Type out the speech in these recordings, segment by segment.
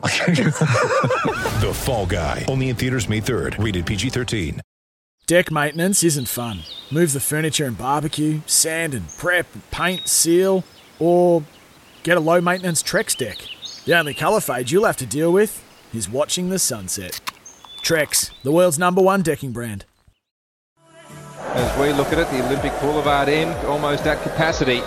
The Fall Guy. Only in theaters May 3rd. Rated PG-13. Deck maintenance isn't fun. Move the furniture and barbecue, sand and prep, paint, seal, or get a low maintenance Trex deck. The only colour fade you'll have to deal with is watching the sunset. Trex, the world's number one decking brand. As we look at it, the Olympic Boulevard end almost at capacity.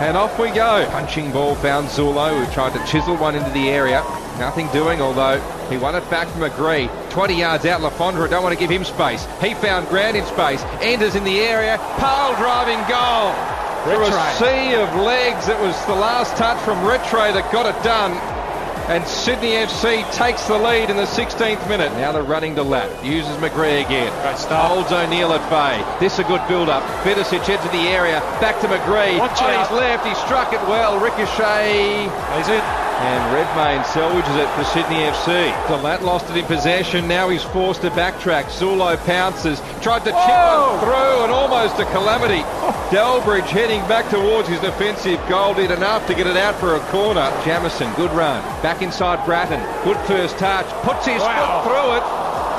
And off we go. Punching ball found Zullo, who tried to chisel one into the area. Nothing doing, although he won it back from McGree. 20 yards out, Le Fondre don't want to give him space. He found Grant in space. Enders in the area. Pile driving goal. Through a sea of legs. It was the last touch from Retre that got it done. And Sydney FC takes the lead in the 16th minute. Now they're running to lap. Uses McGree again. Holds O'Neill at bay. This a good build-up. Vidosic into the area. Back to McGree. Watch oh, On out. his left. He struck it well. Ricochet. He's in. And Redmayne salvages it for Sydney FC. De Laet lost it in possession. Now he's forced to backtrack. Zullo pounces. Tried to chip Whoa! one through and almost a calamity. Delbridge heading back towards his defensive goal. Did enough to get it out for a corner. Jamieson, good run. Back inside Brattan. Good first touch. Puts his Wow. foot through it.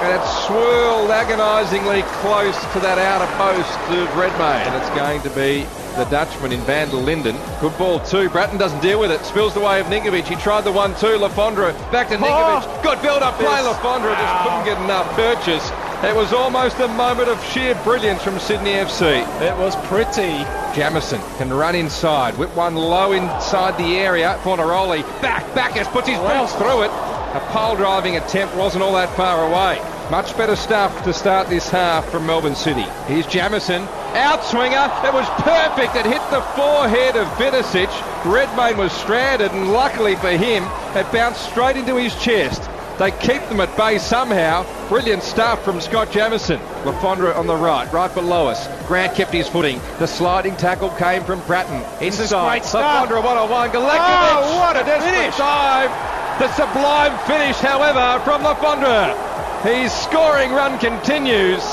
And it swirled agonisingly close to that outer post of Redmayne. And it's going to be the Dutchman in Van der Linden. Good ball too. Brattan doesn't deal with it. Spills the way of Ninkovic. He tried the one-two. Le Fondre back to Ninkovic. Oh! Good build-up play. Le Fondre just couldn't get enough purchase. It was almost a moment of sheer brilliance from Sydney FC. It was pretty. Jamieson can run inside. Whip one low inside the area. Fornaroli back. Backus puts his boots through it. A pole driving attempt wasn't all that far away. Much better stuff to start this half from Melbourne City. Here's Jamieson. Outswinger. It was perfect. It hit the forehead of Vidosic. Redmayne was stranded and luckily for him, it bounced straight into his chest. They keep them at bay somehow. Brilliant stuff from Scott Jamieson. Lafondra on the right, right below us. Grant kept his footing. The sliding tackle came from Brattan. Inside. Le Fondre one on one. Oh, what a desperate finish. dive. The sublime finish, however, from Le Fondre. His scoring run continues.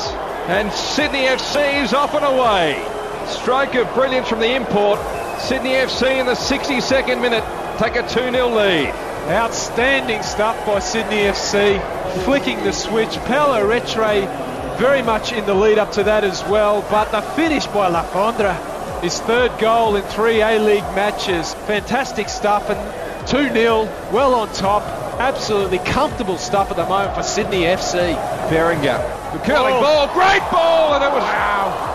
And Sydney FC is off and away. Stroke of brilliance from the import. Sydney FC in the 62nd minute take a 2-0 lead. Outstanding stuff by Sydney FC. Flicking the switch. Paulo Retre very much in the lead up to that as well. But the finish by Le Fondre. His third goal in three A-League matches. Fantastic stuff. And 2-0. Well on top. Absolutely comfortable stuff at the moment for Sydney FC. Beringer. The curling Oh. ball. Great ball. And it was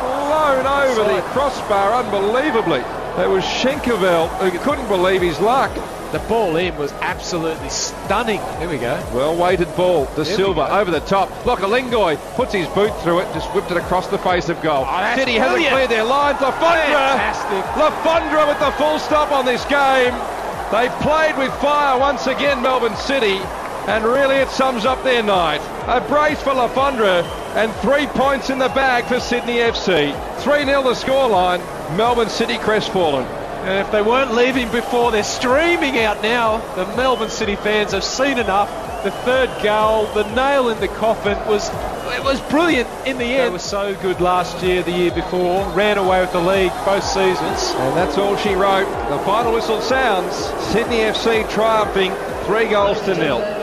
blown over the crossbar unbelievably. It was Schenkeveld who couldn't believe his luck. The ball in was absolutely stunning. There we go. Well weighted ball. De we Silva over the top. Lockerlingoy puts his boot through it, just whipped it across the face of goal. Oh, that's City hasn't cleared their lines. Le Fondre. Fantastic. Le Fondre with the full stop on this game. They played with fire once again, Melbourne City, and really it sums up their night. A brace for Le Fondre and three points in the bag for Sydney FC. 3-0 the scoreline. Melbourne City crestfallen. And if they weren't leaving before, they're streaming out now. The Melbourne City fans have seen enough. The third goal, the nail in the coffin was it was brilliant in the end. They were so good last year, the year before, ran away with the league both seasons. And that's all she wrote. The final whistle sounds. Sydney FC triumphing three goals to nil.